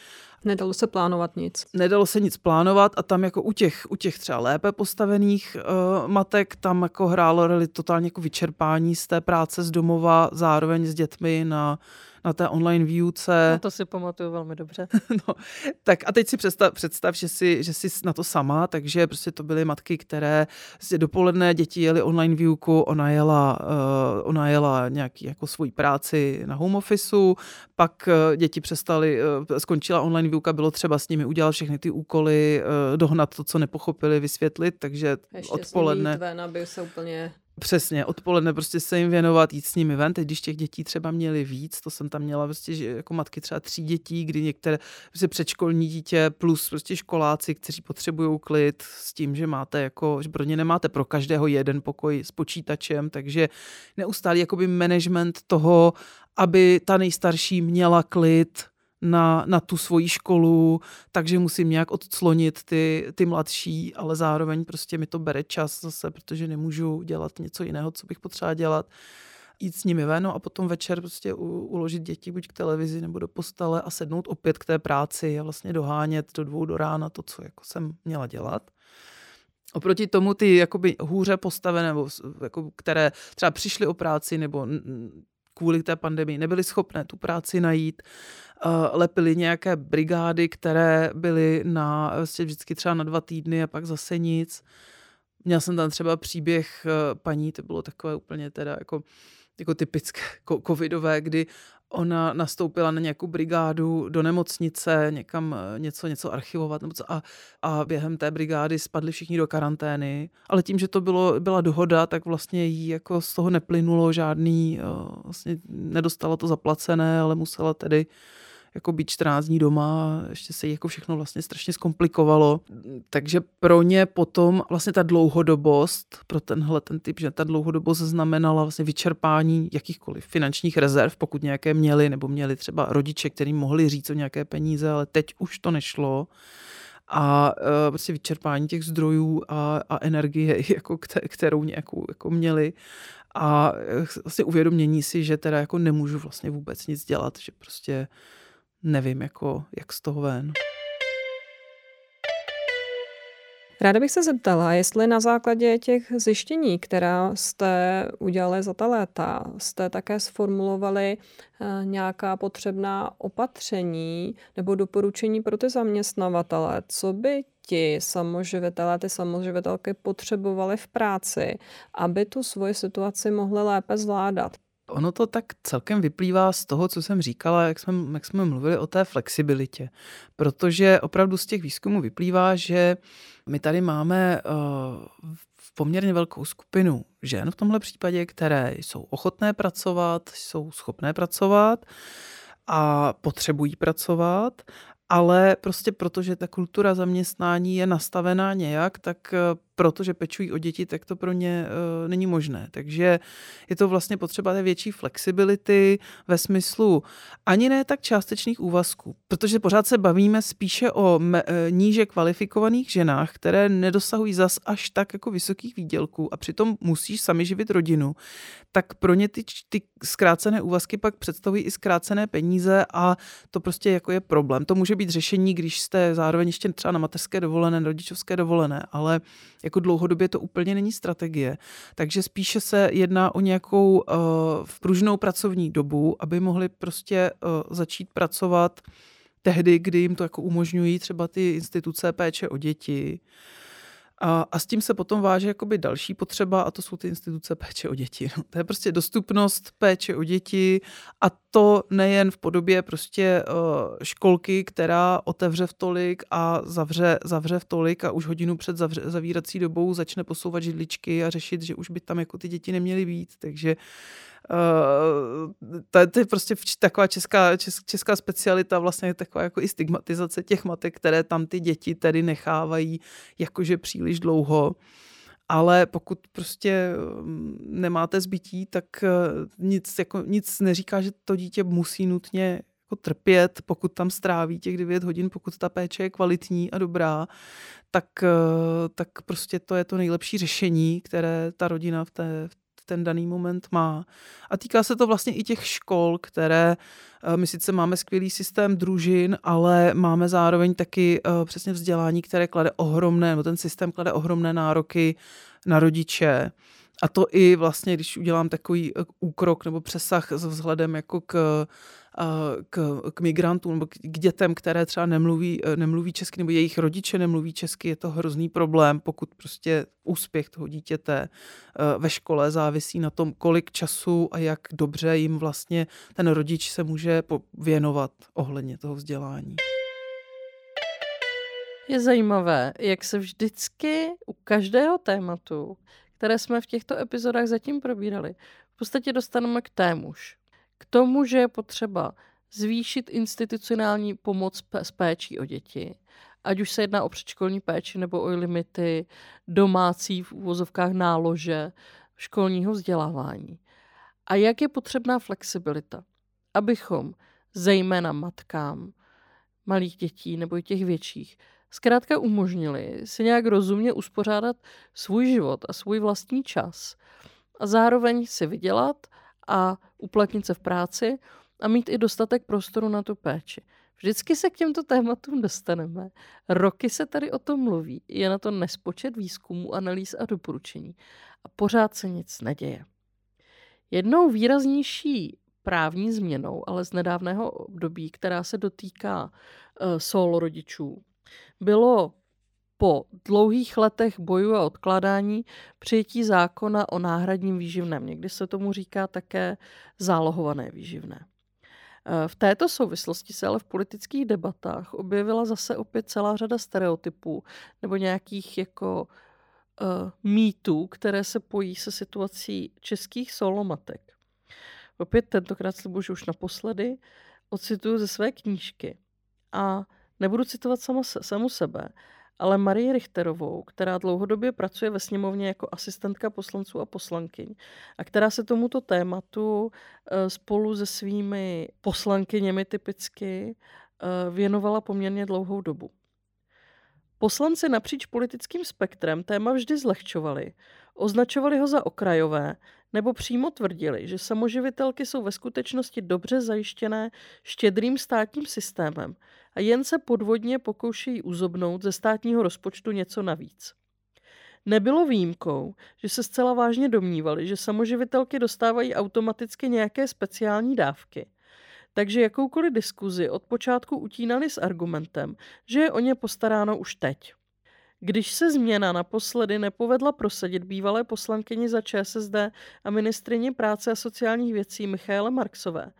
Speaker 1: Nedalo se plánovat nic.
Speaker 3: Nedalo se nic plánovat a tam jako u těch, u těch třeba lépe postavených uh, matek tam jako hrálo roli totálně jako vyčerpání z té práce z domova, zároveň s dětmi na na té online výuce.
Speaker 2: No to si pamatuju velmi dobře.
Speaker 3: no, tak a teď si představ, představ že, jsi, že jsi na to sama, takže prostě to byly matky, které prostě dopoledne děti jeli online výuku, ona jela, uh, ona jela nějaký jako svoji práci na home officeu, pak uh, děti přestali, uh, skončila online výuka, bylo třeba s nimi udělat všechny ty úkoly, uh, dohnat to, co nepochopili, vysvětlit, takže
Speaker 1: Ještě
Speaker 3: odpoledne.
Speaker 1: aby se úplně
Speaker 3: Přesně, odpoledne prostě se jim věnovat, jít s nimi ven. Teď, když těch dětí třeba měli víc, to jsem tam měla prostě, že jako matky třeba tří dětí, kdy některé prostě předškolní dítě plus prostě školáci, kteří potřebují klid s tím, že máte jako, že pro ně nemáte pro každého jeden pokoj s počítačem, takže neustálý jakoby management toho, aby ta nejstarší měla klid, na, na tu svoji školu, takže musím nějak odclonit ty, ty mladší, ale zároveň prostě mi to bere čas zase, protože nemůžu dělat něco jiného, co bych potřeba dělat jít s nimi ven no a potom večer prostě u, uložit děti buď k televizi nebo do postele a sednout opět k té práci a vlastně dohánět do dvou do rána to, co jako jsem měla dělat. Oproti tomu ty jakoby hůře postavené, nebo jako, které třeba přišly o práci nebo kvůli té pandemii nebyly schopné tu práci najít, uh, lepili nějaké brigády, které byly na, vlastně vždycky třeba na dva týdny a pak zase nic. Měl jsem tam třeba příběh uh, paní, to bylo takové úplně teda jako, jako typické covidové, kdy ona nastoupila na nějakou brigádu do nemocnice, někam eh, něco, něco archivovat nebo co, a, a během té brigády spadli všichni do karantény, ale tím, že to bylo, byla dohoda, tak vlastně jí jako z toho neplynulo žádný, vlastně nedostala to zaplacené, ale musela tedy jako být 14 dní doma, ještě se jí jako všechno vlastně strašně zkomplikovalo. Takže pro ně potom vlastně ta dlouhodobost, pro tenhle ten typ, že ta dlouhodobost znamenala vlastně vyčerpání jakýchkoliv finančních rezerv, pokud nějaké měli, nebo měli třeba rodiče, kterým mohli říct o nějaké peníze, ale teď už to nešlo a uh, prostě vyčerpání těch zdrojů a, a energie, jako, kterou nějakou jako měli a e, vlastně uvědomění si, že teda jako nemůžu vlastně vůbec nic dělat, že prostě nevím, jako, jak z toho ven.
Speaker 1: Ráda bych se zeptala, jestli na základě těch zjištění, která jste udělali za ta léta, jste také sformulovali eh, nějaká potřebná opatření nebo doporučení pro ty zaměstnavatele, co by ti samoživitelé, ty samoživitelky potřebovali v práci, aby tu svoji situaci mohli lépe zvládat.
Speaker 3: Ono to tak celkem vyplývá z toho, co jsem říkala, jak jsme, jak jsme mluvili o té flexibilitě. Protože opravdu z těch výzkumů vyplývá, že my tady máme uh, poměrně velkou skupinu žen v tomhle případě, které jsou ochotné pracovat, jsou schopné pracovat a potřebují pracovat ale prostě protože ta kultura zaměstnání je nastavená nějak, tak protože pečují o děti, tak to pro ně uh, není možné. Takže je to vlastně potřeba té větší flexibility ve smyslu ani ne tak částečných úvazků, protože pořád se bavíme spíše o me, uh, níže kvalifikovaných ženách, které nedosahují zas až tak jako vysokých výdělků a přitom musíš sami živit rodinu, tak pro ně ty, ty zkrácené úvazky pak představují i zkrácené peníze a to prostě jako je problém. To může být řešení, když jste zároveň ještě třeba na mateřské dovolené, rodičovské dovolené, ale jako dlouhodobě to úplně není strategie. Takže spíše se jedná o nějakou uh, pružnou pracovní dobu, aby mohli prostě uh, začít pracovat tehdy, kdy jim to jako umožňují třeba ty instituce péče o děti, a, a s tím se potom váže jakoby další potřeba a to jsou ty instituce péče o děti. No, to je prostě dostupnost péče o děti a to nejen v podobě prostě uh, školky, která otevře v tolik a zavře, zavře v tolik a už hodinu před zavře, zavírací dobou začne posouvat židličky a řešit, že už by tam jako ty děti neměly být. Takže Uh, to, to je prostě taková česká, česká, specialita, vlastně taková jako i stigmatizace těch matek, které tam ty děti tedy nechávají jakože příliš dlouho. Ale pokud prostě mm, nemáte zbytí, tak eh, nic, jako, nic neříká, že to dítě musí nutně jako trpět, pokud tam stráví těch 9 hodin, pokud ta péče je kvalitní a dobrá, tak, eh, tak prostě to je to nejlepší řešení, které ta rodina v té, v ten daný moment má. A týká se to vlastně i těch škol, které eh, my sice máme skvělý systém družin, ale máme zároveň taky eh, přesně vzdělání, které klade ohromné, nebo ten systém klade ohromné nároky na rodiče. A to i vlastně, když udělám takový eh, úkrok nebo přesah s vzhledem jako k k, k migrantům nebo k dětem, které třeba nemluví, nemluví česky nebo jejich rodiče nemluví česky, je to hrozný problém, pokud prostě úspěch toho dítěte eh, ve škole závisí na tom, kolik času a jak dobře jim vlastně ten rodič se může věnovat ohledně toho vzdělání.
Speaker 2: Je zajímavé, jak se vždycky u každého tématu, které jsme v těchto epizodách zatím probírali, v podstatě dostaneme k témuž. K tomu, že je potřeba zvýšit institucionální pomoc s péčí o děti, ať už se jedná o předškolní péči nebo o limity domácí v úvozovkách nálože školního vzdělávání. A jak je potřebná flexibilita, abychom zejména matkám malých dětí nebo i těch větších zkrátka umožnili si nějak rozumně uspořádat svůj život a svůj vlastní čas a zároveň si vydělat a uplatnit se v práci a mít i dostatek prostoru na tu péči. Vždycky se k těmto tématům dostaneme. Roky se tady o tom mluví. Je na to nespočet výzkumů, analýz a doporučení. A pořád se nic neděje. Jednou výraznější právní změnou, ale z nedávného období, která se dotýká uh, solo rodičů, bylo po dlouhých letech bojů a odkládání přijetí zákona o náhradním výživném. Někdy se tomu říká také zálohované výživné. Eh, v této souvislosti se ale v politických debatách objevila zase opět celá řada stereotypů nebo nějakých jako uh, mýtů, které se pojí se situací českých solomatek. Opět tentokrát slibuji, už naposledy ocituju ze své knížky a nebudu citovat sama, samu sebe, ale Marii Richterovou, která dlouhodobě pracuje ve sněmovně jako asistentka poslanců a poslankyň a která se tomuto tématu eh, spolu se svými poslankyněmi typicky eh, věnovala poměrně dlouhou dobu. Poslanci napříč politickým spektrem téma vždy zlehčovali, označovali ho za okrajové nebo přímo tvrdili, že samoživitelky jsou ve skutečnosti dobře zajištěné štědrým státním systémem a jen se podvodně pokoušejí uzobnout ze státního rozpočtu něco navíc. Nebylo výjimkou, že se zcela vážně domnívali, že samoživitelky dostávají automaticky nějaké speciální dávky. Takže jakoukoliv diskuzi od počátku utínali s argumentem, že je o ně postaráno už teď. Když se změna naposledy nepovedla prosadit bývalé poslankyni za ČSSD a ministrině práce a sociálních věcí Michaele Marksové,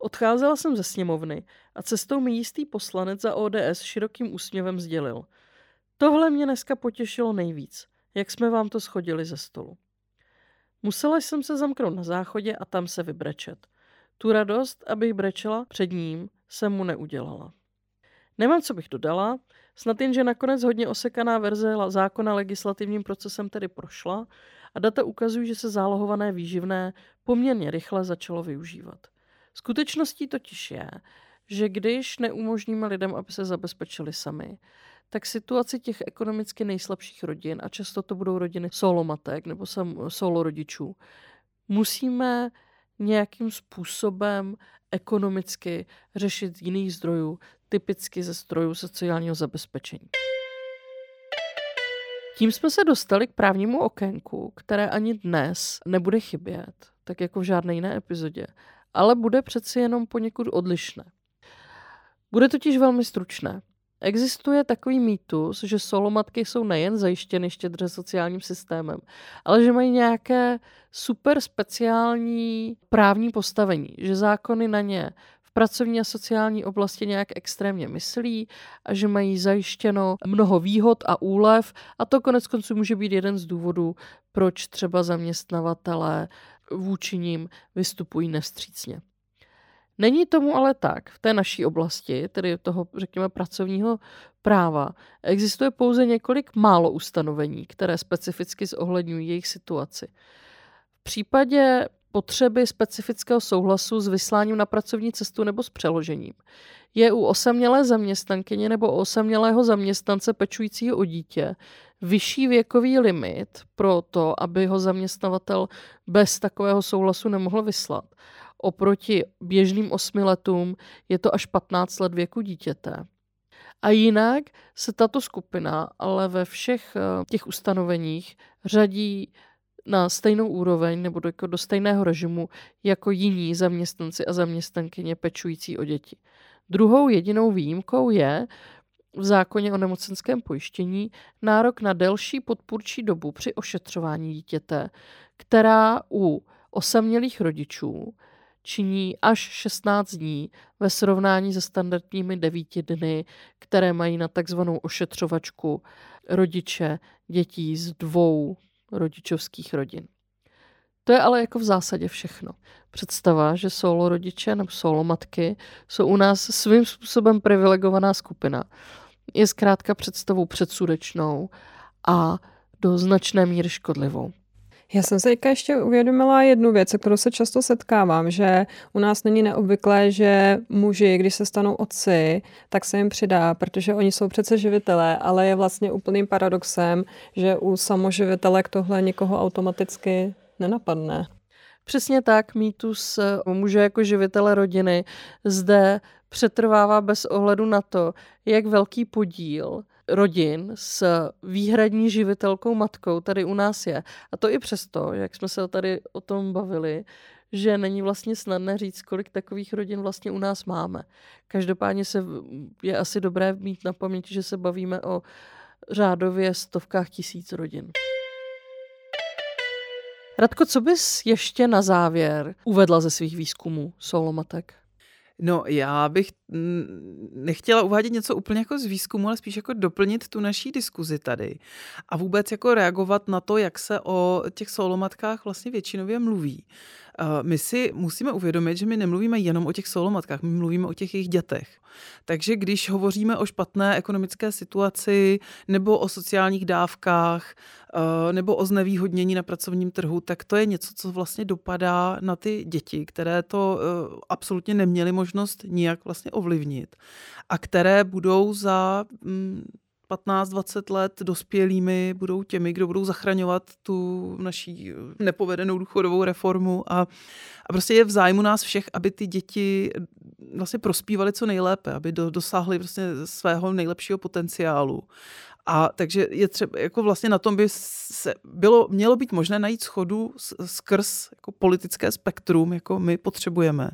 Speaker 2: odcházela jsem ze sněmovny a cestou mi jistý poslanec za ODS širokým úsměvem sdělil. Tohle mě dneska potěšilo nejvíc, jak jsme vám to schodili ze stolu. Musela jsem se zamknout na záchodě a tam se vybrečet. Tu radost, abych brečela před ním, jsem mu neudělala. Nemám, co bych dodala, snad jen, že nakonec hodně osekaná verze zákona legislativním procesem tedy prošla a data ukazují, že se zálohované výživné poměrně rychle začalo využívat. Skutečností totiž je, že když neumožníme lidem, aby se zabezpečili sami, tak situaci těch ekonomicky nejslabších rodin, a často to budou rodiny solomatek nebo solo rodičů, musíme nějakým způsobem ekonomicky řešit jiných zdrojů, typicky ze zdrojů sociálního zabezpečení. Tím jsme se dostali k právnímu okénku, které ani dnes nebude chybět, tak jako v žádné jiné epizodě, ale bude přeci jenom poněkud odlišné. Bude totiž velmi stručné. Existuje takový mýtus, že solomatky jsou nejen zajištěny štědře sociálním systémem, ale že mají nějaké super speciální právní postavení, že zákony na ně v pracovní a sociální oblasti nějak extrémně myslí a že mají zajištěno mnoho výhod a úlev a to konec konců může být jeden z důvodů, proč třeba zaměstnavatelé vůči ním vystupují nevstřícně. Není tomu ale tak. V té naší oblasti, tedy toho, řekněme, pracovního práva, existuje pouze několik málo ustanovení, které specificky zohledňují jejich situaci. V případě potřeby specifického souhlasu s vysláním na pracovní cestu nebo s přeložením. Je u osamělé zaměstnankyně nebo osamělého zaměstnance pečujícího o dítě vyšší věkový limit pro to, aby ho zaměstnavatel bez takového souhlasu nemohl vyslat. Oproti běžným osmi letům je to až 15 let věku dítěte. A jinak se tato skupina ale ve všech eh, těch ustanoveních řadí na stejnou úroveň nebo do, jako do stejného režimu jako jiní zaměstnanci a zaměstnankyně pečující o děti. Druhou jedinou výjimkou je v zákoně o nemocenském pojištění nárok na delší podpůrčí dobu při ošetřování dítěte, která u osamělých rodičů činí až 16 dní ve srovnání se standardními 9 dny, které mají na takzvanou ošetřovačku rodiče dětí z dvou rodičovských rodin. To je ale jako v zásadě všechno. Představa, že solo rodiče nebo solo matky jsou u nás svým způsobem privilegovaná skupina, je zkrátka představou předsudečnou a do značné míry škodlivou.
Speaker 1: Já jsem se ještě uvědomila jednu věc, kterou se často setkávám, že u nás není neobvyklé, že muži, když se stanou otci, tak se jim přidá, protože oni jsou přece živitelé, ale je vlastně úplným paradoxem, že u samoživitelek tohle nikoho automaticky nenapadne.
Speaker 2: Přesně tak, mýtus muže jako živitele rodiny zde přetrvává bez ohledu na to, jak velký podíl rodin s výhradní živitelkou matkou tady u nás je. A to i přesto, jak jsme se tady o tom bavili, že není vlastně snadné říct, kolik takových rodin vlastně u nás máme. Každopádně se je asi dobré mít na paměti, že se bavíme o řádově stovkách tisíc rodin. Radko, co bys ještě na závěr uvedla ze svých výzkumů solomatek?
Speaker 3: No, já bych nechtěla uvádět něco úplně jako z výzkumu, ale spíš jako doplnit tu naší diskuzi tady a vůbec jako reagovat na to, jak se o těch solomatkách vlastně většinově mluví. My si musíme uvědomit, že my nemluvíme jenom o těch solomatkách, my mluvíme o těch jejich dětech. Takže když hovoříme o špatné ekonomické situaci nebo o sociálních dávkách nebo o znevýhodnění na pracovním trhu, tak to je něco, co vlastně dopadá na ty děti, které to absolutně neměly možnost nijak vlastně ovlivnit a které budou za mm, 15-20 let dospělými budou těmi, kdo budou zachraňovat tu naší nepovedenou důchodovou reformu a, a prostě je v zájmu nás všech, aby ty děti vlastně prospívaly co nejlépe, aby do, dosáhly vlastně svého nejlepšího potenciálu. A takže je třeba, jako vlastně na tom by se bylo, mělo být možné najít schodu skrz jako politické spektrum, jako my potřebujeme,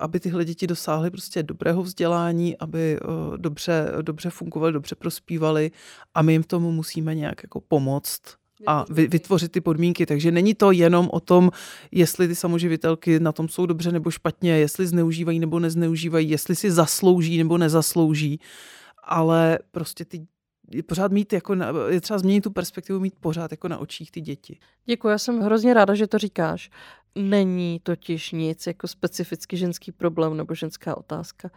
Speaker 3: aby tyhle děti dosáhly prostě dobrého vzdělání, aby uh, dobře, dobře fungovaly, dobře prospívaly a my jim tomu musíme nějak jako pomoct a vytvořit ty podmínky. Takže není to jenom o tom, jestli ty samoživitelky na tom jsou dobře nebo špatně, jestli zneužívají nebo nezneužívají, jestli si zaslouží nebo nezaslouží, ale prostě ty je pořád mít jako, na, je třeba změnit tu perspektivu, mít pořád jako na očích ty děti.
Speaker 2: Děkuji, já jsem hrozně ráda, že to říkáš. Není totiž nic jako specificky ženský problém nebo ženská otázka.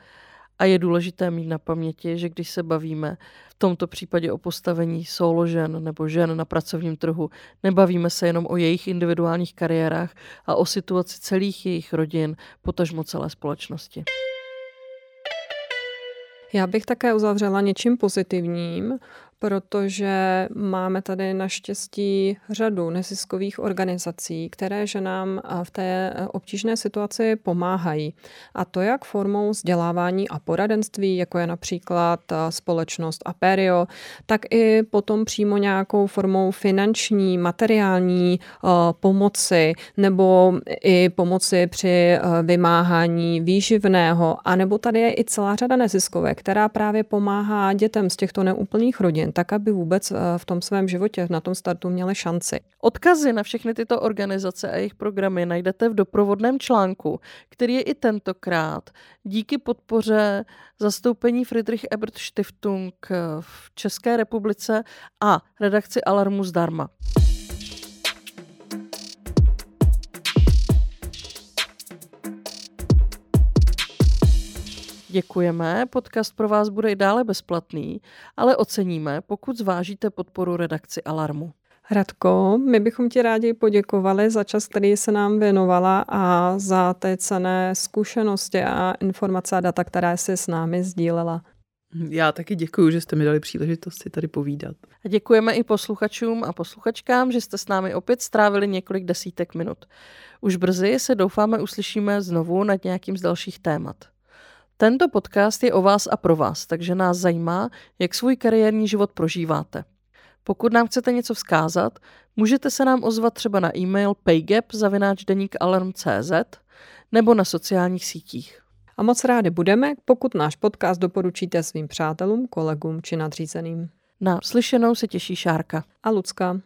Speaker 2: A je důležité mít na paměti, že když se bavíme v tomto případě o postavení solo žen nebo žen na pracovním trhu, nebavíme se jenom o jejich individuálních kariérách a o situaci celých jejich rodin, potažmo celé společnosti.
Speaker 1: Já bych také uzavřela něčím pozitivním, protože máme tady naštěstí řadu neziskových organizací, které ženám v té obtížné situaci pomáhají. A to jak formou vzdělávání a poradenství, jako je například společnost Aperio, tak i potom přímo nějakou formou finanční, materiální pomoci nebo i pomoci při vymáhání výživného. A nebo tady je i celá řada neziskovek, která právě pomáhá dětem z těchto neúplných rodin, tak aby vůbec eh, v tom svém životě na tom startu měli šanci.
Speaker 2: Odkazy na všechny tyto organizace a jejich programy najdete v doprovodném článku, který je i tentokrát díky podpoře zastoupení Friedrich Ebert Stiftung v České republice a redakci Alarmu zdarma. Děkujeme, podcast pro vás bude i dále bezplatný, ale oceníme, pokud zvážíte podporu redakci Alarmu.
Speaker 1: Radko, my bychom ti rádi poděkovali za čas, který se nám věnovala a za ty cené zkušenosti a informace a data, které jsi s námi sdílela.
Speaker 3: Já taky děkuji, že jste mi dali příležitost si tady povídat.
Speaker 2: A děkujeme i posluchačům a posluchačkám, že jste s námi opět strávili několik desítek minut. Už brzy se doufáme uslyšíme znovu nad nějakým z dalších témat. Tento podcast je o vás a pro vás, takže nás zajímá, jak svůj kariérní život prožíváte. Pokud nám chcete něco vzkázat, můžete se nám ozvat třeba na e-mail paygap.cz nebo na sociálních sítích.
Speaker 1: A moc rádi budeme, pokud náš podcast doporučíte svým přátelům, kolegům či nadřízeným.
Speaker 2: Na slyšenou se těší Šárka
Speaker 1: a Lucka.